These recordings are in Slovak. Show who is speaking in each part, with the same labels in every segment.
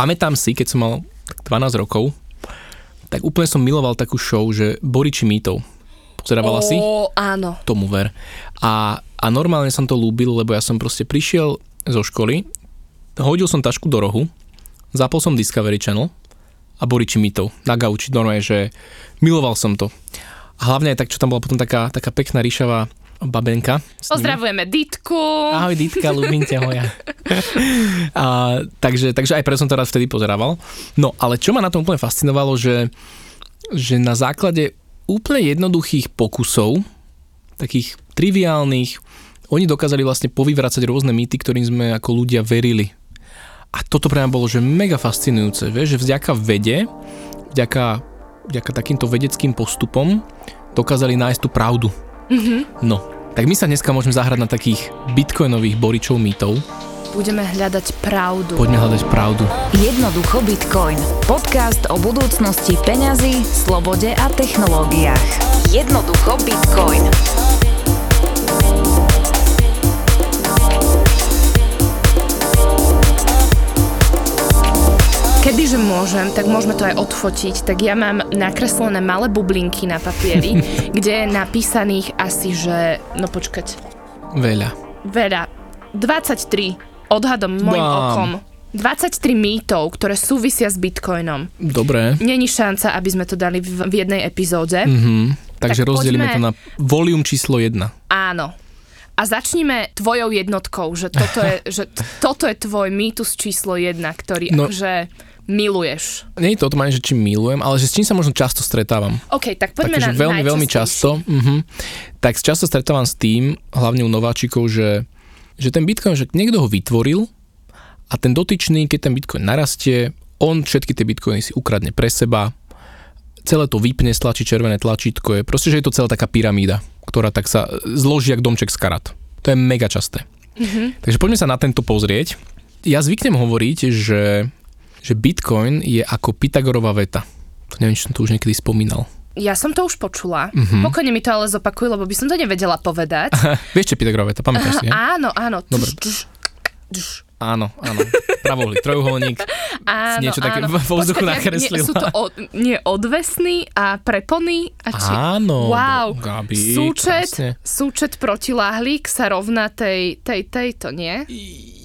Speaker 1: pamätám si, keď som mal 12 rokov, tak úplne som miloval takú show, že Boriči mýtov. Pozerávala si?
Speaker 2: áno.
Speaker 1: Tomu ver. A, a normálne som to lúbil, lebo ja som proste prišiel zo školy, hodil som tašku do rohu, zapol som Discovery Channel a Boriči mýtov na gauči. Normálne, že miloval som to. A hlavne aj tak, čo tam bola potom taká, taká pekná ríšavá babenka.
Speaker 2: Pozdravujeme Ditku.
Speaker 1: Ahoj Ditka, ľúbim ťa moja. a, takže, takže aj preto som to rád vtedy pozerával. No, ale čo ma na tom úplne fascinovalo, že, že na základe úplne jednoduchých pokusov, takých triviálnych, oni dokázali vlastne povyvracať rôzne mýty, ktorým sme ako ľudia verili. A toto pre mňa bolo že mega fascinujúce, vieš, že vďaka vede, vďaka, vďaka takýmto vedeckým postupom dokázali nájsť tú pravdu Mm-hmm. No, tak my sa dneska môžeme zahrať na takých bitcoinových boričov mýtov.
Speaker 2: Budeme hľadať pravdu.
Speaker 1: Poďme hľadať pravdu.
Speaker 3: Jednoducho Bitcoin. Podcast o budúcnosti peňazí, slobode a technológiách. Jednoducho Bitcoin.
Speaker 2: Kebyže môžem, tak môžeme to aj odfotiť. Tak ja mám nakreslené malé bublinky na papieri, kde je napísaných asi, že... No počkať.
Speaker 1: Veľa.
Speaker 2: Veľa. 23 odhadom môjim okom. 23 mýtov, ktoré súvisia s bitcoinom.
Speaker 1: Dobre.
Speaker 2: Není šanca, aby sme to dali v, v jednej epizóde.
Speaker 1: Mm-hmm. Takže tak rozdelíme poďme... to na volium číslo 1.
Speaker 2: Áno. A začníme tvojou jednotkou, že toto je, že t- toto je tvoj mýtus číslo 1, ktorý no. akože miluješ?
Speaker 1: Nie je to o tom ani, že či milujem, ale že s čím sa možno často stretávam.
Speaker 2: OK, tak poďme Takže,
Speaker 1: na veľmi, veľmi často. Uh-huh. Tak často stretávam s tým, hlavne u nováčikov, že, že ten Bitcoin, že niekto ho vytvoril a ten dotyčný, keď ten Bitcoin narastie, on všetky tie Bitcoiny si ukradne pre seba, celé to vypne, stlačí červené tlačítko, je proste, že je to celá taká pyramída, ktorá tak sa zloží jak domček z karat. To je mega časté. Mm-hmm. Takže poďme sa na tento pozrieť. Ja zvyknem hovoriť, že že Bitcoin je ako Pythagorová veta. Neviem, či som to už niekedy spomínal.
Speaker 2: Ja som to už počula. Mm-hmm. Pokojne mi to ale zopakuj, lebo by som to nevedela povedať.
Speaker 1: Vieš, čo Pythagorová veta, pamätáš si?
Speaker 2: Áno, áno.
Speaker 1: Dobre. Áno, áno. Pravohli, trojuholník. Áno, niečo také áno. vo vzduchu nakreslila.
Speaker 2: Nie, sú to od, nie odvesný a prepony. A či,
Speaker 1: áno.
Speaker 2: Wow.
Speaker 1: Gabi,
Speaker 2: súčet, súčet protiláhlík sa rovná tej, tej, tejto, nie?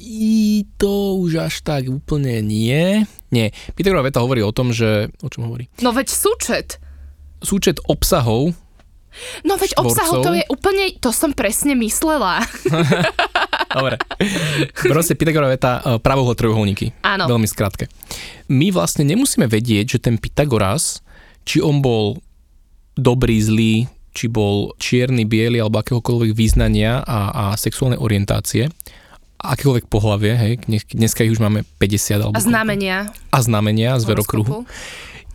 Speaker 1: I to už až tak úplne nie. Nie. Pythagorová veta hovorí o tom, že... O čom hovorí?
Speaker 2: No veď súčet.
Speaker 1: Súčet obsahov
Speaker 2: No veď obsahov to je úplne, to som presne myslela.
Speaker 1: Dobre. Proste Pythagorová veta e, pravohol trojuholníky.
Speaker 2: Áno.
Speaker 1: Veľmi skrátke. My vlastne nemusíme vedieť, že ten Pythagoras, či on bol dobrý, zlý, či bol čierny, biely alebo akéhokoľvek význania a, a sexuálnej orientácie, akékoľvek pohlavie, hej, dneska ich už máme 50 alebo...
Speaker 2: A znamenia.
Speaker 1: A znamenia z verokruhu.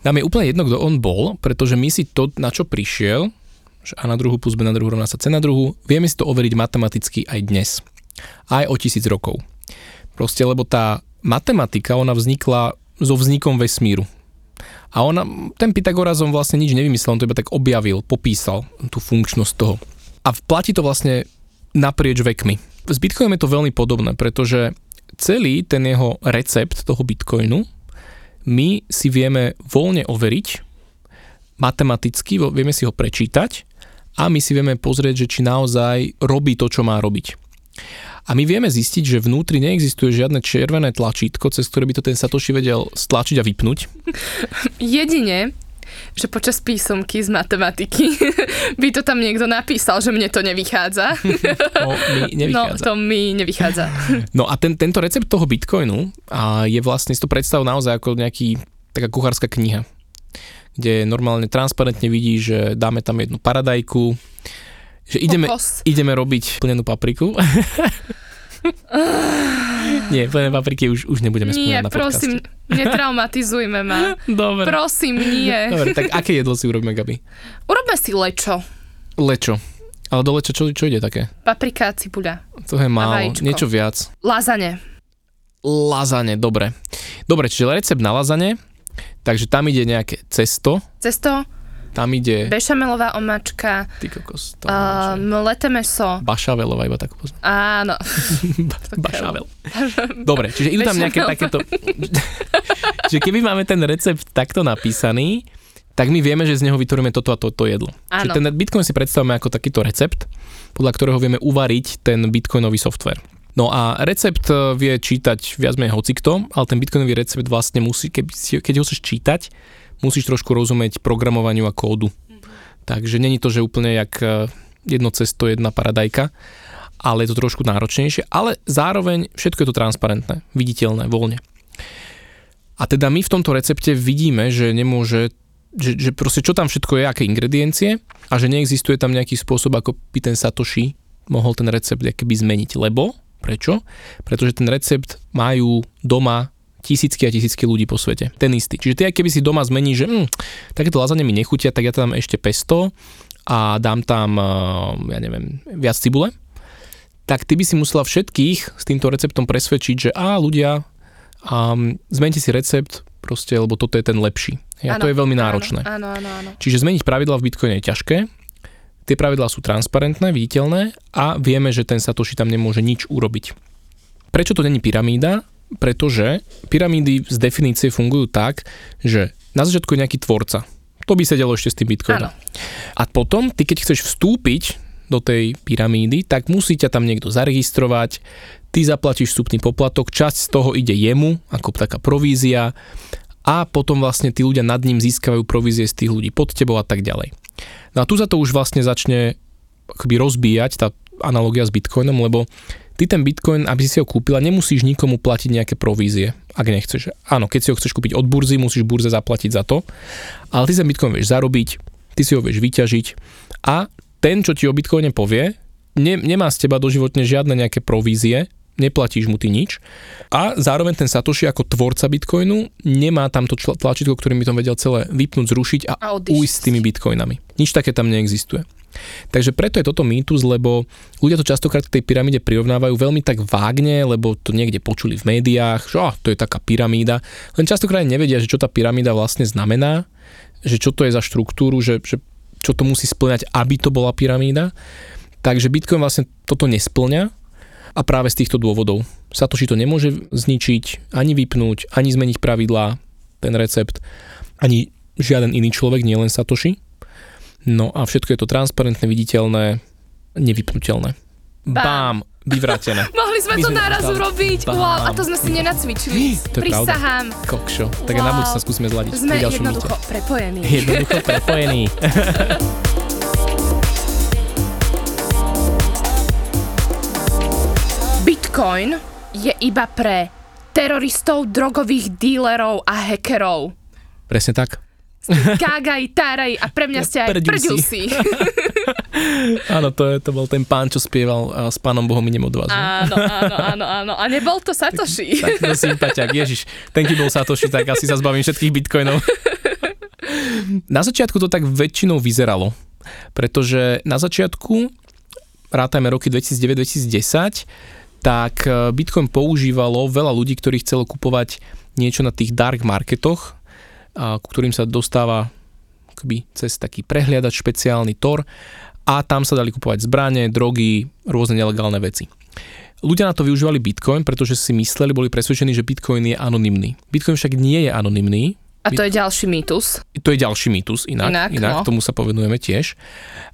Speaker 1: Nám je úplne jedno, kto on bol, pretože my si to, na čo prišiel, že A na druhu plus B na druhu rovná sa C na druhu, vieme si to overiť matematicky aj dnes aj o tisíc rokov. Proste, lebo tá matematika, ona vznikla so vznikom vesmíru. A ona, ten Pythagoras on vlastne nič nevymyslel, on to iba tak objavil, popísal tú funkčnosť toho. A platí to vlastne naprieč vekmi. S Bitcoinom je to veľmi podobné, pretože celý ten jeho recept toho Bitcoinu my si vieme voľne overiť, matematicky, vieme si ho prečítať a my si vieme pozrieť, že či naozaj robí to, čo má robiť. A my vieme zistiť, že vnútri neexistuje žiadne červené tlačítko, cez ktoré by to ten Satoshi vedel stlačiť a vypnúť.
Speaker 2: Jedine, že počas písomky z matematiky by to tam niekto napísal, že mne to nevychádza.
Speaker 1: No, mi nevychádza.
Speaker 2: No, to mi nevychádza.
Speaker 1: No a ten, tento recept toho bitcoinu a je vlastne, si to predstav naozaj ako nejaký, taká kuchárska kniha, kde normálne transparentne vidí, že dáme tam jednu paradajku, že ideme, ideme robiť plnenú papriku. nie, plnené papriky už, už nebudeme spomínať na podcaste.
Speaker 2: prosím, netraumatizujme ma.
Speaker 1: Dobre.
Speaker 2: Prosím, nie.
Speaker 1: Dobre, tak aké jedlo si urobíme, Gabi?
Speaker 2: Urobme si lečo.
Speaker 1: Lečo. Ale do lečo čo, čo ide také?
Speaker 2: Paprika a cibuľa.
Speaker 1: To je málo, niečo viac.
Speaker 2: Lazane.
Speaker 1: Lazane, dobre. Dobre, čiže recept na lazane, takže tam ide nejaké cesto.
Speaker 2: Cesto,
Speaker 1: tam ide...
Speaker 2: Bešamelová omačka.
Speaker 1: Ty kokos.
Speaker 2: To uh, mleté meso.
Speaker 1: Bašavelová, iba tak poznám.
Speaker 2: Áno.
Speaker 1: Bašavel. Dobre, čiže idú tam nejaké takéto... Čiže keby máme ten recept takto napísaný, tak my vieme, že z neho vytvoríme toto a toto jedlo.
Speaker 2: Áno.
Speaker 1: Čiže ten Bitcoin si predstavíme ako takýto recept, podľa ktorého vieme uvariť ten bitcoinový software. No a recept e, vie čítať viac menej hocikto, ale ten bitcoinový recept vlastne musí, keď, keď ho chceš čítať, musíš trošku rozumieť programovaniu a kódu. Mm-hmm. Takže není to, že úplne jak e, jedno cesto, jedna paradajka, ale je to trošku náročnejšie, ale zároveň všetko je to transparentné, viditeľné, voľne. A teda my v tomto recepte vidíme, že nemôže že, že proste čo tam všetko je, aké ingrediencie a že neexistuje tam nejaký spôsob, ako by ten Satoshi mohol ten recept keby zmeniť. Lebo, prečo? Pretože ten recept majú doma tisícky a tisícky ľudí po svete. Ten istý. Čiže ty keby si doma zmení, že hm, takéto lazanie mi nechutia, tak ja tam ešte pesto a dám tam, eh, ja neviem, viac cibule, tak ty by si musela všetkých s týmto receptom presvedčiť, že a ľudia, um, zmente si recept, proste, lebo toto je ten lepší. Ja, ano, to je veľmi náročné.
Speaker 2: Áno, áno, áno.
Speaker 1: Čiže zmeniť pravidla v Bitcoine je ťažké, tie pravidlá sú transparentné, viditeľné a vieme, že ten Satoshi tam nemôže nič urobiť. Prečo to není pyramída? Pretože pyramídy z definície fungujú tak, že na začiatku je nejaký tvorca. To by sedelo ešte s tým Bitcoinom. A potom, ty keď chceš vstúpiť do tej pyramídy, tak musí ťa tam niekto zaregistrovať, ty zaplatíš vstupný poplatok, časť z toho ide jemu, ako taká provízia a potom vlastne tí ľudia nad ním získavajú provízie z tých ľudí pod tebou a tak ďalej. No a tu za to už vlastne začne akoby rozbíjať tá analogia s Bitcoinom, lebo ty ten Bitcoin, aby si ho kúpila, nemusíš nikomu platiť nejaké provízie, ak nechceš. Áno, keď si ho chceš kúpiť od burzy, musíš burze zaplatiť za to, ale ty ten Bitcoin vieš zarobiť, ty si ho vieš vyťažiť a ten, čo ti o Bitcoine povie, ne, nemá z teba doživotne žiadne nejaké provízie, neplatíš mu ty nič. A zároveň ten Satoshi ako tvorca Bitcoinu nemá tamto tlačítko, ktorým by to vedel celé vypnúť, zrušiť a, a ujsť s tými Bitcoinami. Nič také tam neexistuje. Takže preto je toto mýtus, lebo ľudia to častokrát k tej pyramíde prirovnávajú veľmi tak vágne, lebo to niekde počuli v médiách, že oh, to je taká pyramída. Len častokrát nevedia, že čo tá pyramída vlastne znamená, že čo to je za štruktúru, že, že čo to musí splňať, aby to bola pyramída. Takže Bitcoin vlastne toto nesplňa a práve z týchto dôvodov. Satoshi to nemôže zničiť, ani vypnúť, ani zmeniť pravidlá, ten recept, ani žiaden iný človek, nielen Satoshi. No a všetko je to transparentné, viditeľné, nevypnutelné. Bám! Bám vyvrátené.
Speaker 2: Mohli sme My to naraz urobiť. Wow, a to sme si nenacvičili.
Speaker 1: To Prisahám. Kokšo. Tak wow. na budúce sa skúsime zladiť.
Speaker 2: Sme jednoducho mýte. prepojení.
Speaker 1: Jednoducho prepojení.
Speaker 2: Bitcoin je iba pre teroristov, drogových dílerov a hackerov.
Speaker 1: Presne tak.
Speaker 2: Kágaj, táraj a pre mňa ste aj prďusí.
Speaker 1: áno, to, je, to bol ten pán, čo spieval s pánom Bohom idem od vás.
Speaker 2: Áno, áno, áno, áno. A nebol to Satoshi.
Speaker 1: Tak, to sympatiak, ježiš. Ten, keď bol Satoshi, tak asi sa zbavím všetkých bitcoinov. na začiatku to tak väčšinou vyzeralo, pretože na začiatku, rátajme roky 2009-2010, tak e, Bitcoin používalo veľa ľudí, ktorí chcelo kupovať niečo na tých dark marketoch, ku ktorým sa dostáva akoby cez taký prehliadač špeciálny Tor a tam sa dali kupovať zbranie, drogy, rôzne nelegálne veci. Ľudia na to využívali Bitcoin, pretože si mysleli, boli presvedčení, že Bitcoin je anonymný. Bitcoin však nie je anonymný.
Speaker 2: A to je ďalší mýtus.
Speaker 1: To je ďalší mýtus, inak, inak, inak no. tomu sa povenujeme tiež.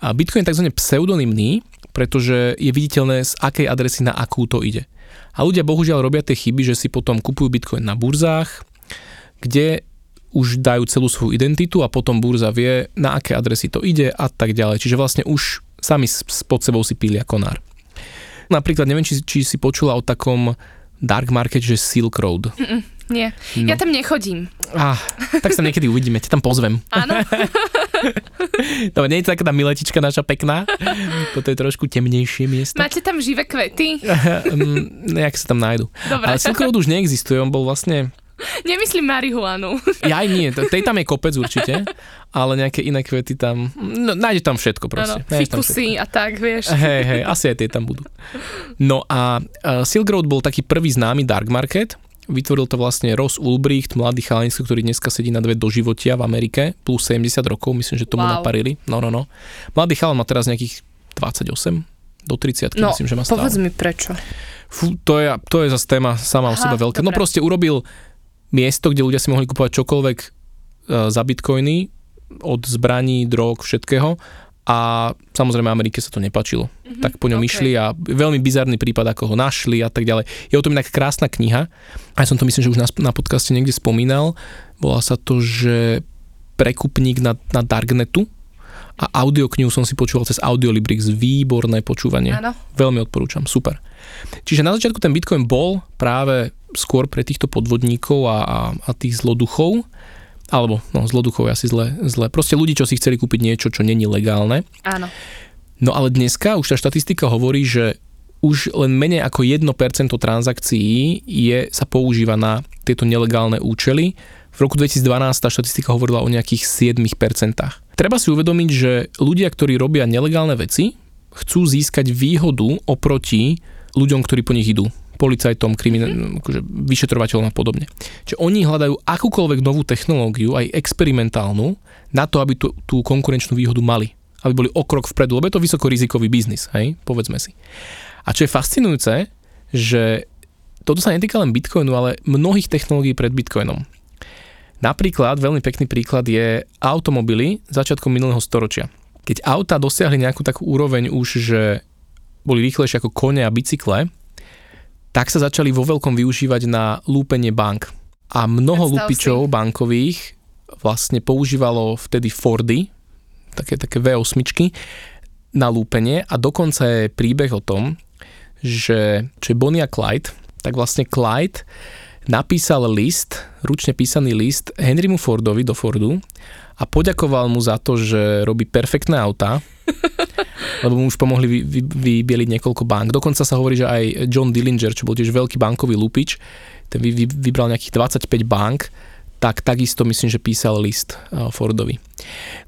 Speaker 1: A Bitcoin je tzv. pseudonymný, pretože je viditeľné, z akej adresy na akú to ide. A ľudia bohužiaľ robia tie chyby, že si potom kupujú Bitcoin na burzách, kde už dajú celú svoju identitu a potom burza vie, na aké adresy to ide a tak ďalej. Čiže vlastne už sami pod sebou si pília konár. Napríklad, neviem, či, či si počula o takom dark market, že Silk Road.
Speaker 2: Mm-mm, nie, no. ja tam nechodím.
Speaker 1: Ah, tak sa niekedy uvidíme, ťa tam pozvem.
Speaker 2: Áno.
Speaker 1: to nie je taká tá miletička naša pekná. Toto je trošku temnejšie miesto.
Speaker 2: Máte tam živé kvety?
Speaker 1: Mm, nejak sa tam nájdu.
Speaker 2: Dobre.
Speaker 1: Ale Silk Road už neexistuje, on bol vlastne
Speaker 2: Nemyslím marihuanu.
Speaker 1: Ja aj nie, tej tam je kopec určite, ale nejaké iné kvety tam, no nájde tam všetko proste.
Speaker 2: Ano, fikusy a tak, vieš.
Speaker 1: Hej, hej, asi aj tie tam budú. No a uh, Silk Road bol taký prvý známy dark market, vytvoril to vlastne Ross Ulbricht, mladý chalanec, ktorý dneska sedí na dve doživotia v Amerike, plus 70 rokov, myslím, že tomu wow. naparili. No, no, no. Mladý chalan má teraz nejakých 28 do 30, no, myslím, že má stále.
Speaker 2: povedz mi prečo.
Speaker 1: Fú, to je, to je zase téma sama o sebe veľké. No proste urobil miesto, kde ľudia si mohli kupovať čokoľvek e, za bitcoiny, od zbraní, drog, všetkého a samozrejme Amerike sa to nepačilo. Mm-hmm, tak po ňom okay. išli a veľmi bizarný prípad, ako ho našli a tak ďalej. Je o tom inak krásna kniha. A ja som to myslím, že už na, na podcaste niekde spomínal. Volá sa to, že prekupník na, na Darknetu a audioknihu som si počúval cez Audiolibrix. Výborné počúvanie.
Speaker 2: Áno.
Speaker 1: Veľmi odporúčam. Super. Čiže na začiatku ten Bitcoin bol práve skôr pre týchto podvodníkov a, a, a tých zloduchov alebo no, zloduchov je asi zle, zle. Proste ľudí, čo si chceli kúpiť niečo, čo není legálne.
Speaker 2: Áno.
Speaker 1: No ale dneska už tá štatistika hovorí, že už len menej ako 1% transakcií je, sa používa na tieto nelegálne účely. V roku 2012 tá štatistika hovorila o nejakých 7%. Treba si uvedomiť, že ľudia, ktorí robia nelegálne veci, chcú získať výhodu oproti ľuďom, ktorí po nich idú policajtom, krimin- mm. akože vyšetrovateľom a podobne. Čiže oni hľadajú akúkoľvek novú technológiu, aj experimentálnu, na to, aby tú, tú konkurenčnú výhodu mali. Aby boli o krok vpredu, lebo je to vysokorizikový biznis, hej, povedzme si. A čo je fascinujúce, že toto sa netýka len Bitcoinu, ale mnohých technológií pred Bitcoinom. Napríklad, veľmi pekný príklad je automobily začiatkom minulého storočia. Keď auta dosiahli nejakú takú úroveň už, že boli rýchlejšie ako kone a bicykle, tak sa začali vo veľkom využívať na lúpenie bank. A mnoho Predstav lupičov si. bankových vlastne používalo vtedy Fordy, také, také V8 na lúpenie a dokonca je príbeh o tom, že čo je Bonnie a Clyde, tak vlastne Clyde napísal list, ručne písaný list Henrymu Fordovi do Fordu a poďakoval mu za to, že robí perfektné autá lebo mu už pomohli vy, vy, vybieliť niekoľko bank. Dokonca sa hovorí, že aj John Dillinger, čo bol tiež veľký bankový lupič, ten vy, vy, vybral nejakých 25 bank tak takisto myslím, že písal list uh, Fordovi.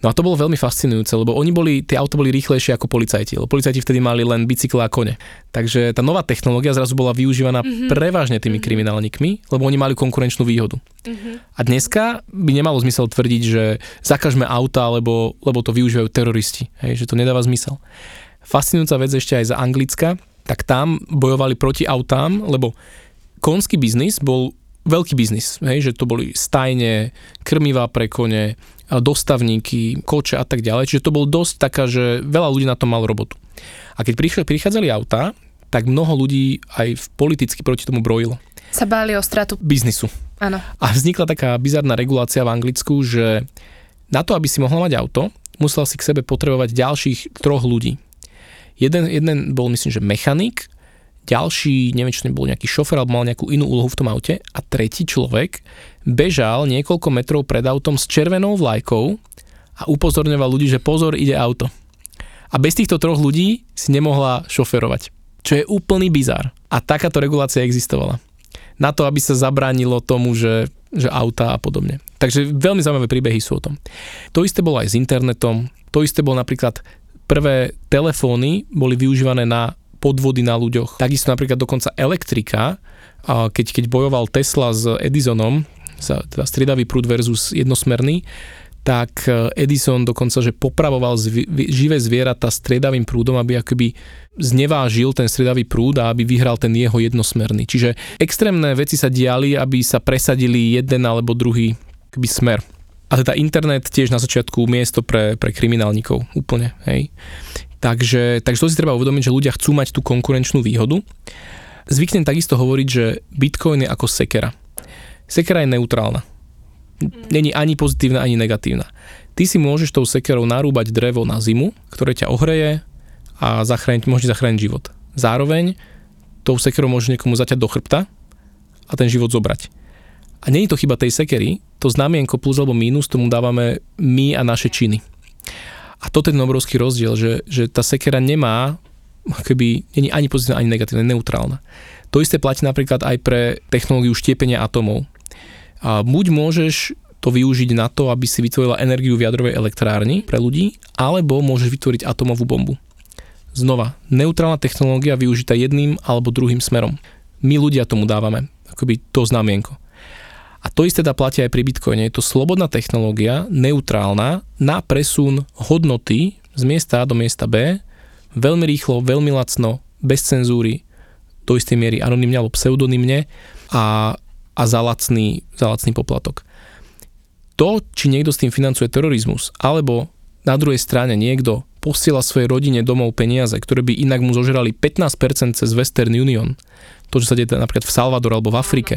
Speaker 1: No a to bolo veľmi fascinujúce, lebo oni boli, tie auto boli rýchlejšie ako policajti, lebo policajti vtedy mali len bicykle a kone. Takže tá nová technológia zrazu bola využívaná mm-hmm. prevažne tými mm-hmm. kriminálnikmi, lebo oni mali konkurenčnú výhodu. Mm-hmm. A dneska by nemalo zmysel tvrdiť, že zakažme auta, lebo, lebo to využívajú teroristi, hej, že to nedáva zmysel. Fascinujúca vec ešte aj za Anglicka, tak tam bojovali proti autám, lebo konský biznis bol veľký biznis, hej, že to boli stajne, krmivá pre kone, dostavníky, koče a tak ďalej. Čiže to bol dosť taká, že veľa ľudí na tom malo robotu. A keď prichádzali auta, tak mnoho ľudí aj politicky proti tomu brojilo.
Speaker 2: Sa báli o stratu
Speaker 1: biznisu.
Speaker 2: Áno.
Speaker 1: A vznikla taká bizarná regulácia v Anglicku, že na to, aby si mohla mať auto, musel si k sebe potrebovať ďalších troch ľudí. Jeden, jeden bol, myslím, že mechanik, ďalší, neviem, či to bol nejaký šofer alebo mal nejakú inú úlohu v tom aute a tretí človek bežal niekoľko metrov pred autom s červenou vlajkou a upozorňoval ľudí, že pozor, ide auto. A bez týchto troch ľudí si nemohla šoferovať. Čo je úplný bizar. A takáto regulácia existovala. Na to, aby sa zabránilo tomu, že, že auta a podobne. Takže veľmi zaujímavé príbehy sú o tom. To isté bolo aj s internetom. To isté bolo napríklad prvé telefóny boli využívané na podvody na ľuďoch. Takisto napríklad dokonca elektrika, keď, keď bojoval Tesla s Edisonom, teda striedavý prúd versus jednosmerný, tak e, Edison dokonca, že popravoval zvi, živé zvieratá striedavým prúdom, aby akoby znevážil ten striedavý prúd a aby vyhral ten jeho jednosmerný. Čiže extrémne veci sa diali, aby sa presadili jeden alebo druhý akoby smer. A teda internet tiež na začiatku miesto pre, pre kriminálnikov úplne, hej. Takže, takže to si treba uvedomiť, že ľudia chcú mať tú konkurenčnú výhodu. Zvyknem takisto hovoriť, že Bitcoin je ako sekera. Sekera je neutrálna. Není ani pozitívna, ani negatívna. Ty si môžeš tou sekerou narúbať drevo na zimu, ktoré ťa ohreje a zachrániť, môže zachrániť život. Zároveň tou sekerou môžeš niekomu zaťať do chrbta a ten život zobrať. A je to chyba tej sekery, to znamienko plus alebo mínus tomu dávame my a naše činy. A toto je ten obrovský rozdiel, že, že tá sekera nemá, keby, není ani pozitívna, ani negatívna, neutrálna. To isté platí napríklad aj pre technológiu štiepenia atomov. A buď môžeš to využiť na to, aby si vytvorila energiu v jadrovej elektrárni pre ľudí, alebo môžeš vytvoriť atomovú bombu. Znova, neutrálna technológia využitá jedným alebo druhým smerom. My ľudia tomu dávame akoby to znamienko. A to isté dá platia aj pri Bitcoine. Je to slobodná technológia, neutrálna, na presun hodnoty z miesta A do miesta B, veľmi rýchlo, veľmi lacno, bez cenzúry, do istej miery anonymne alebo pseudonymne a a za lacný, za lacný poplatok. To, či niekto s tým financuje terorizmus, alebo na druhej strane niekto posiela svojej rodine domov peniaze, ktoré by inak mu zožrali 15% cez Western Union, to, čo sa deje napríklad v Salvador alebo v Afrike,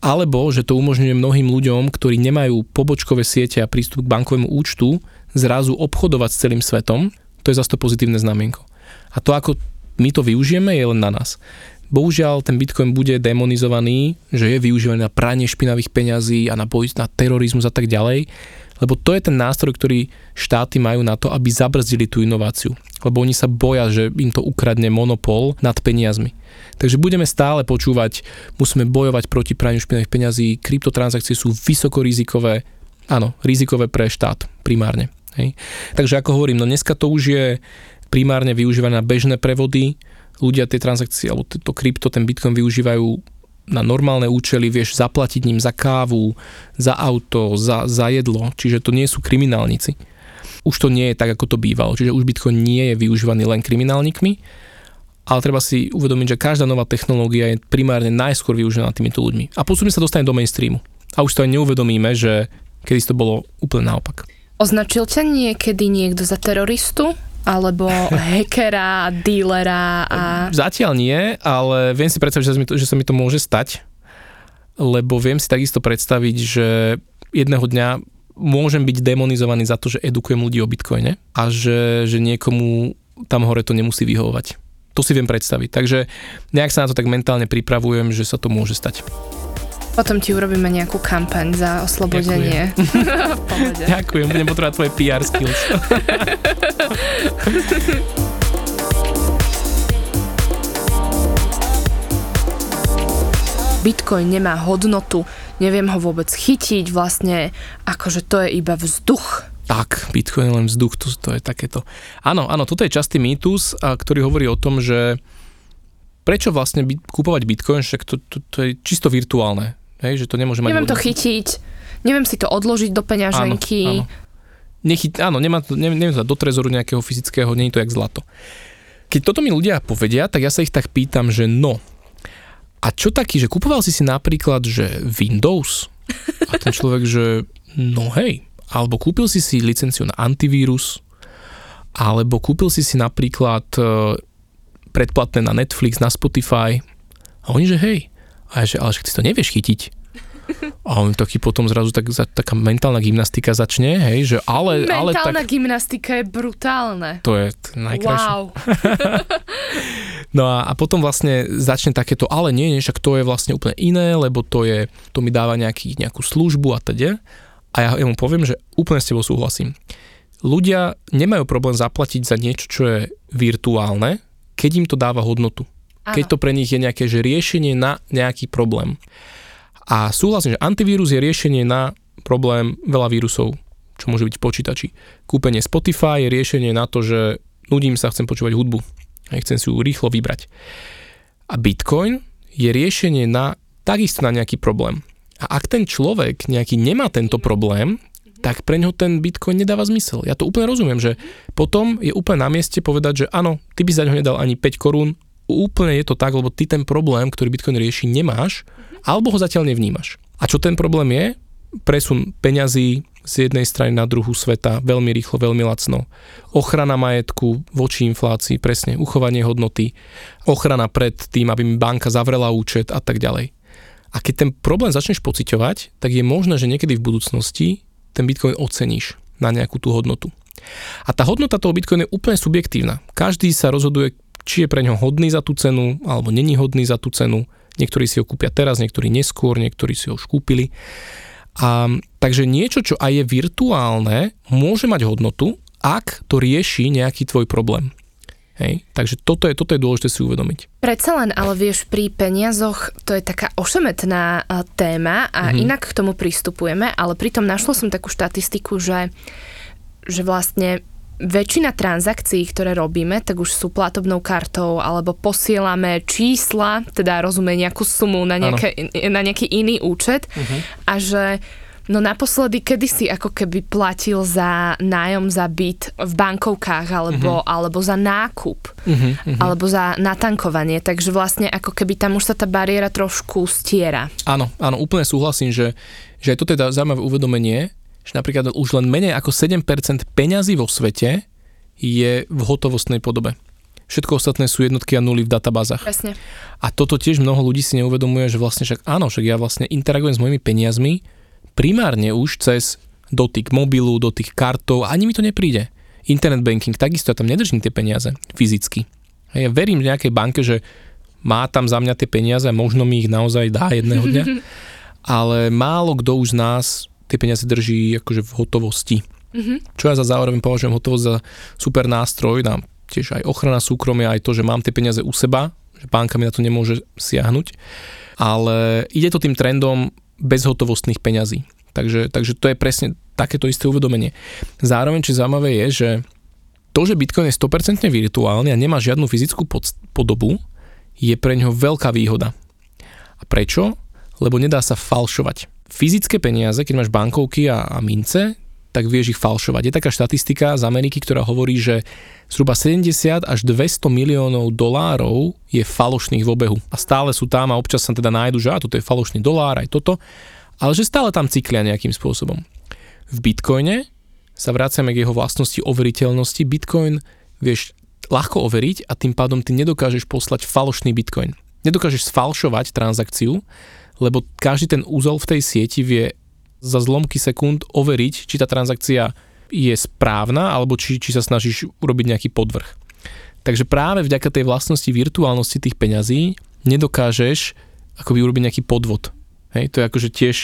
Speaker 1: alebo že to umožňuje mnohým ľuďom, ktorí nemajú pobočkové siete a prístup k bankovému účtu, zrazu obchodovať s celým svetom, to je zase to pozitívne znamienko. A to, ako my to využijeme, je len na nás. Bohužiaľ, ten Bitcoin bude demonizovaný, že je využívaný na pranie špinavých peňazí a na boj na terorizmus a tak ďalej, lebo to je ten nástroj, ktorý štáty majú na to, aby zabrzdili tú inováciu. Lebo oni sa boja, že im to ukradne monopol nad peniazmi. Takže budeme stále počúvať, musíme bojovať proti praniu špinavých peňazí, kryptotransakcie sú vysoko rizikové, áno, rizikové pre štát primárne. Hej. Takže ako hovorím, no dneska to už je primárne využívané na bežné prevody, ľudia tie transakcie, alebo to krypto, ten bitcoin využívajú na normálne účely, vieš zaplatiť ním za kávu, za auto, za, za jedlo, čiže to nie sú kriminálnici. Už to nie je tak, ako to bývalo, čiže už Bitcoin nie je využívaný len kriminálnikmi, ale treba si uvedomiť, že každá nová technológia je primárne najskôr využívaná týmito ľuďmi. A postupne sa dostane do mainstreamu. A už to aj neuvedomíme, že kedy to bolo úplne naopak.
Speaker 2: Označil ťa niekedy niekto za teroristu? Alebo hackera, dílera a...
Speaker 1: Zatiaľ nie, ale viem si predstaviť, že sa mi to, že sa mi to môže stať, lebo viem si takisto predstaviť, že jedného dňa môžem byť demonizovaný za to, že edukujem ľudí o bitcoine a že, že niekomu tam hore to nemusí vyhovovať. To si viem predstaviť. Takže nejak sa na to tak mentálne pripravujem, že sa to môže stať.
Speaker 2: Potom ti urobíme nejakú kampaň za oslobodenie.
Speaker 1: Ďakujem, Ďakujem budem potrebovať tvoje PR skills.
Speaker 2: Bitcoin nemá hodnotu, neviem ho vôbec chytiť, vlastne akože to je iba vzduch.
Speaker 1: Tak, Bitcoin je len vzduch, to, to je takéto. Áno, áno, toto je častý mýtus, ktorý hovorí o tom, že prečo vlastne by, kúpovať Bitcoin, však to, to, to je čisto virtuálne. Hej, že to nemôže mať...
Speaker 2: Neviem to chytiť, neviem si to odložiť do peňaženky.
Speaker 1: Áno, áno. Nechyt, áno nemá to, neviem, neviem do trezoru nejakého fyzického, nie je to jak zlato. Keď toto mi ľudia povedia, tak ja sa ich tak pýtam, že no, a čo taký, že kupoval si si napríklad, že Windows? A ten človek, že no hej, alebo kúpil si si licenciu na antivírus, alebo kúpil si si napríklad e, predplatné na Netflix, na Spotify. A oni, že hej, a ja, že, ale že si to nevieš chytiť. A on taký potom zrazu tak, za, taká mentálna gymnastika začne, hej, že ale...
Speaker 2: Mentálna
Speaker 1: ale tak,
Speaker 2: gymnastika je brutálne.
Speaker 1: To je najkrajšie.
Speaker 2: Wow.
Speaker 1: no a, a potom vlastne začne takéto, ale nie, nie, však to je vlastne úplne iné, lebo to je, to mi dáva nejaký, nejakú službu a teda. A ja, ja mu poviem, že úplne s tebou súhlasím. Ľudia nemajú problém zaplatiť za niečo, čo je virtuálne, keď im to dáva hodnotu keď to pre nich je nejaké že riešenie na nejaký problém. A súhlasím, že antivírus je riešenie na problém veľa vírusov, čo môže byť v počítači. Kúpenie Spotify je riešenie na to, že nudím sa, chcem počúvať hudbu a chcem si ju rýchlo vybrať. A Bitcoin je riešenie na takisto na nejaký problém. A ak ten človek nejaký nemá tento problém, tak pre ňo ten Bitcoin nedáva zmysel. Ja to úplne rozumiem, že potom je úplne na mieste povedať, že áno, ty by za ňo nedal ani 5 korún, úplne je to tak, lebo ty ten problém, ktorý Bitcoin rieši, nemáš, alebo ho zatiaľ nevnímaš. A čo ten problém je? Presun peňazí z jednej strany na druhú sveta veľmi rýchlo, veľmi lacno. Ochrana majetku voči inflácii, presne, uchovanie hodnoty, ochrana pred tým, aby mi banka zavrela účet a tak ďalej. A keď ten problém začneš pociťovať, tak je možné, že niekedy v budúcnosti ten Bitcoin oceníš na nejakú tú hodnotu. A tá hodnota toho Bitcoinu je úplne subjektívna. Každý sa rozhoduje, či je pre ňo hodný za tú cenu, alebo není hodný za tú cenu. Niektorí si ho kúpia teraz, niektorí neskôr, niektorí si ho už kúpili. A, takže niečo, čo aj je virtuálne, môže mať hodnotu, ak to rieši nejaký tvoj problém. Hej, takže toto je, toto je dôležité si uvedomiť.
Speaker 2: Predsa len, ale vieš, pri peniazoch to je taká ošemetná téma a mm-hmm. inak k tomu pristupujeme, ale pritom našlo som takú štatistiku, že, že vlastne väčšina transakcií, ktoré robíme, tak už sú platobnou kartou alebo posielame čísla, teda rozumie nejakú sumu na, nejaké, na nejaký iný účet uh-huh. a že No naposledy, kedy si ako keby platil za nájom za byt v bankovkách alebo, uh-huh. alebo za nákup uh-huh, uh-huh. alebo za natankovanie, takže vlastne ako keby tam už sa tá bariéra trošku stiera.
Speaker 1: Áno, áno, úplne súhlasím, že, že je to teda zaujímavé uvedomenie, že napríklad už len menej ako 7% peňazí vo svete je v hotovostnej podobe. Všetko ostatné sú jednotky a nuly v databázach.
Speaker 2: Presne.
Speaker 1: A toto tiež mnoho ľudí si neuvedomuje, že vlastne však áno, však ja vlastne interagujem s mojimi peniazmi primárne už cez dotyk mobilu, dotyk kartov, ani mi to nepríde. Internet banking, takisto ja tam nedržím tie peniaze fyzicky. Ja verím v nejakej banke, že má tam za mňa tie peniaze možno mi ich naozaj dá jedného dňa, ale málo kto už z nás tie peniaze drží akože v hotovosti. Mm-hmm. Čo ja za zároveň považujem hotovosť za super nástroj na tiež aj ochrana súkromia, aj to, že mám tie peniaze u seba, že banka mi na to nemôže siahnuť. Ale ide to tým trendom bezhotovostných peňazí. Takže, takže to je presne takéto isté uvedomenie. Zároveň, či zaujímavé je, že to, že Bitcoin je 100% virtuálny a nemá žiadnu fyzickú pod, podobu, je pre ňo veľká výhoda. A prečo? Lebo nedá sa falšovať. Fyzické peniaze, keď máš bankovky a, a mince, tak vieš ich falšovať. Je taká štatistika z Ameriky, ktorá hovorí, že zhruba 70 až 200 miliónov dolárov je falošných v obehu. A stále sú tam a občas sa teda nájdu, že a toto je falošný dolár, aj toto ale že stále tam cyklia nejakým spôsobom. V Bitcoine sa vraciame k jeho vlastnosti overiteľnosti. Bitcoin vieš ľahko overiť a tým pádom ty nedokážeš poslať falošný Bitcoin. Nedokážeš sfalšovať transakciu, lebo každý ten úzol v tej sieti vie za zlomky sekúnd overiť, či tá transakcia je správna, alebo či, či sa snažíš urobiť nejaký podvrh. Takže práve vďaka tej vlastnosti virtuálnosti tých peňazí nedokážeš akoby urobiť nejaký podvod. Hej, to je akože tiež,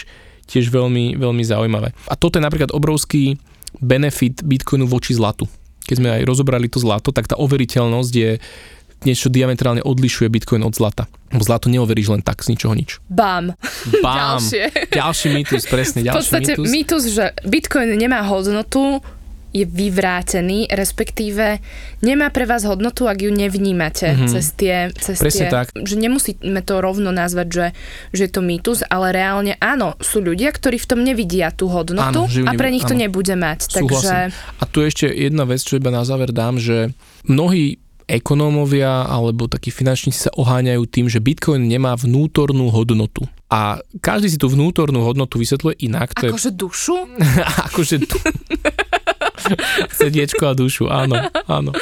Speaker 1: tiež veľmi, veľmi zaujímavé. A toto je napríklad obrovský benefit Bitcoinu voči zlatu. Keď sme aj rozobrali to zlato, tak tá overiteľnosť je niečo diametrálne odlišuje Bitcoin od zlata. Bo zlato neoveríš len tak z ničoho nič.
Speaker 2: Bám.
Speaker 1: Bám. Ďalšie. Ďalší mýtus, presne. Ďalší v podstate
Speaker 2: mýtus. mýtus, že Bitcoin nemá hodnotu, je vyvrátený, respektíve nemá pre vás hodnotu, ak ju nevnímate mm-hmm. cez tie... Cez
Speaker 1: Presne
Speaker 2: tie,
Speaker 1: tak.
Speaker 2: Že nemusíme to rovno nazvať, že, že je to mýtus, ale reálne áno, sú ľudia, ktorí v tom nevidia tú hodnotu áno, a pre nich áno. to nebude mať. Takže...
Speaker 1: A tu ešte jedna vec, čo iba na záver dám, že mnohí ekonómovia alebo takí finančníci sa oháňajú tým, že Bitcoin nemá vnútornú hodnotu. A každý si tú vnútornú hodnotu vysvetľuje inak.
Speaker 2: To akože je... dušu?
Speaker 1: akože du... Srdiečko a dušu, áno, áno.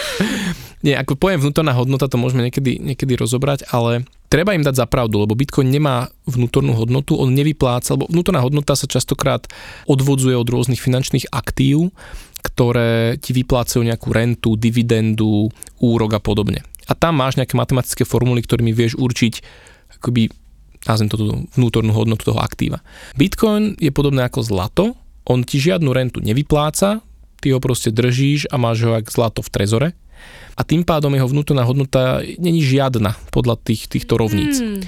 Speaker 1: Nie, ako pojem vnútorná hodnota, to môžeme niekedy, niekedy rozobrať, ale treba im dať za pravdu, lebo Bitcoin nemá vnútornú hodnotu, on nevypláca, lebo vnútorná hodnota sa častokrát odvodzuje od rôznych finančných aktív, ktoré ti vyplácajú nejakú rentu, dividendu, úrok a podobne. A tam máš nejaké matematické formuly, ktorými vieš určiť akoby nazvem to vnútornú hodnotu toho aktíva. Bitcoin je podobné ako zlato, on ti žiadnu rentu nevypláca, ty ho proste držíš a máš ho ako zlato v trezore a tým pádom jeho vnútorná hodnota není žiadna podľa tých, týchto rovníc. Mm.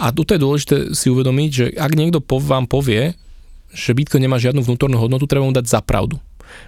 Speaker 1: A tu je dôležité si uvedomiť, že ak niekto vám povie, že Bitcoin nemá žiadnu vnútornú hodnotu, treba mu dať za pravdu.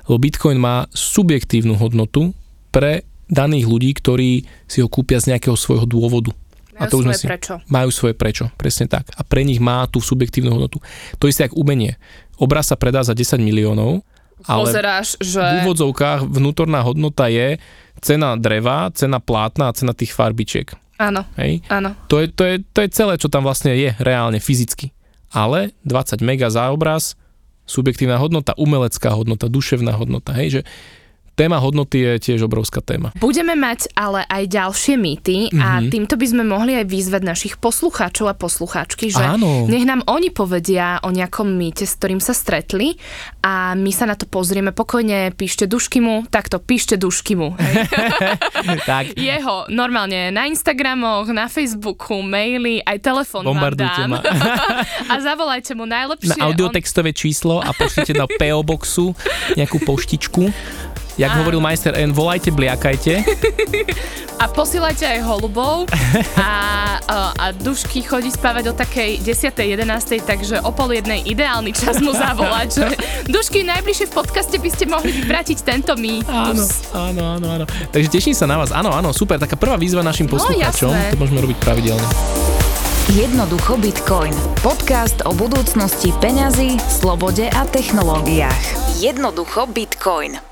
Speaker 1: Lebo Bitcoin má subjektívnu hodnotu pre daných ľudí, ktorí si ho kúpia z nejakého svojho dôvodu.
Speaker 2: Majú a to už svoje si, prečo.
Speaker 1: Majú svoje prečo, presne tak. A pre nich má tú subjektívnu hodnotu. To isté ako umenie. Obraz sa predá za 10 miliónov, ale
Speaker 2: Pozeráš, že...
Speaker 1: v úvodzovkách vnútorná hodnota je cena dreva, cena plátna a cena tých farbičiek.
Speaker 2: Áno,
Speaker 1: Hej?
Speaker 2: áno.
Speaker 1: To je, to, je, to je celé, čo tam vlastne je reálne, fyzicky. Ale 20 mega za obraz, subjektívna hodnota, umelecká hodnota, duševná hodnota. Hej? Že téma hodnoty je tiež obrovská téma.
Speaker 2: Budeme mať ale aj ďalšie mýty mm-hmm. a mhm. týmto by sme mohli aj vyzvať našich poslucháčov a poslucháčky, že
Speaker 1: Áno.
Speaker 2: nech nám oni povedia o nejakom mýte, s ktorým sa stretli a my sa na to pozrieme. Pokojne píšte dušky mu, takto píšte dušky mu.
Speaker 1: tak.
Speaker 2: Jeho normálne na Instagramoch, na Facebooku, maily, aj telefón
Speaker 1: Bombardujte
Speaker 2: vám dám. Ma. a zavolajte mu najlepšie.
Speaker 1: Na audiotextové on... číslo a pošlite do PO Boxu nejakú poštičku Jak a... hovoril majster N, volajte, bliakajte.
Speaker 2: A posielajte aj holubov. A, a, a Dušky chodí spávať o takej 10. 11. takže o pol jednej ideálny čas mu zavolať. Že Dušky, najbližšie v podcaste by ste mohli vyvratiť tento mýtus.
Speaker 1: Áno, áno, áno, áno. Takže teším sa na vás. Áno, áno, super. Taká prvá výzva našim no, poslucháčom. No, to môžeme robiť pravidelne.
Speaker 3: Jednoducho Bitcoin. Podcast o budúcnosti peňazí, slobode a technológiách. Jednoducho Bitcoin.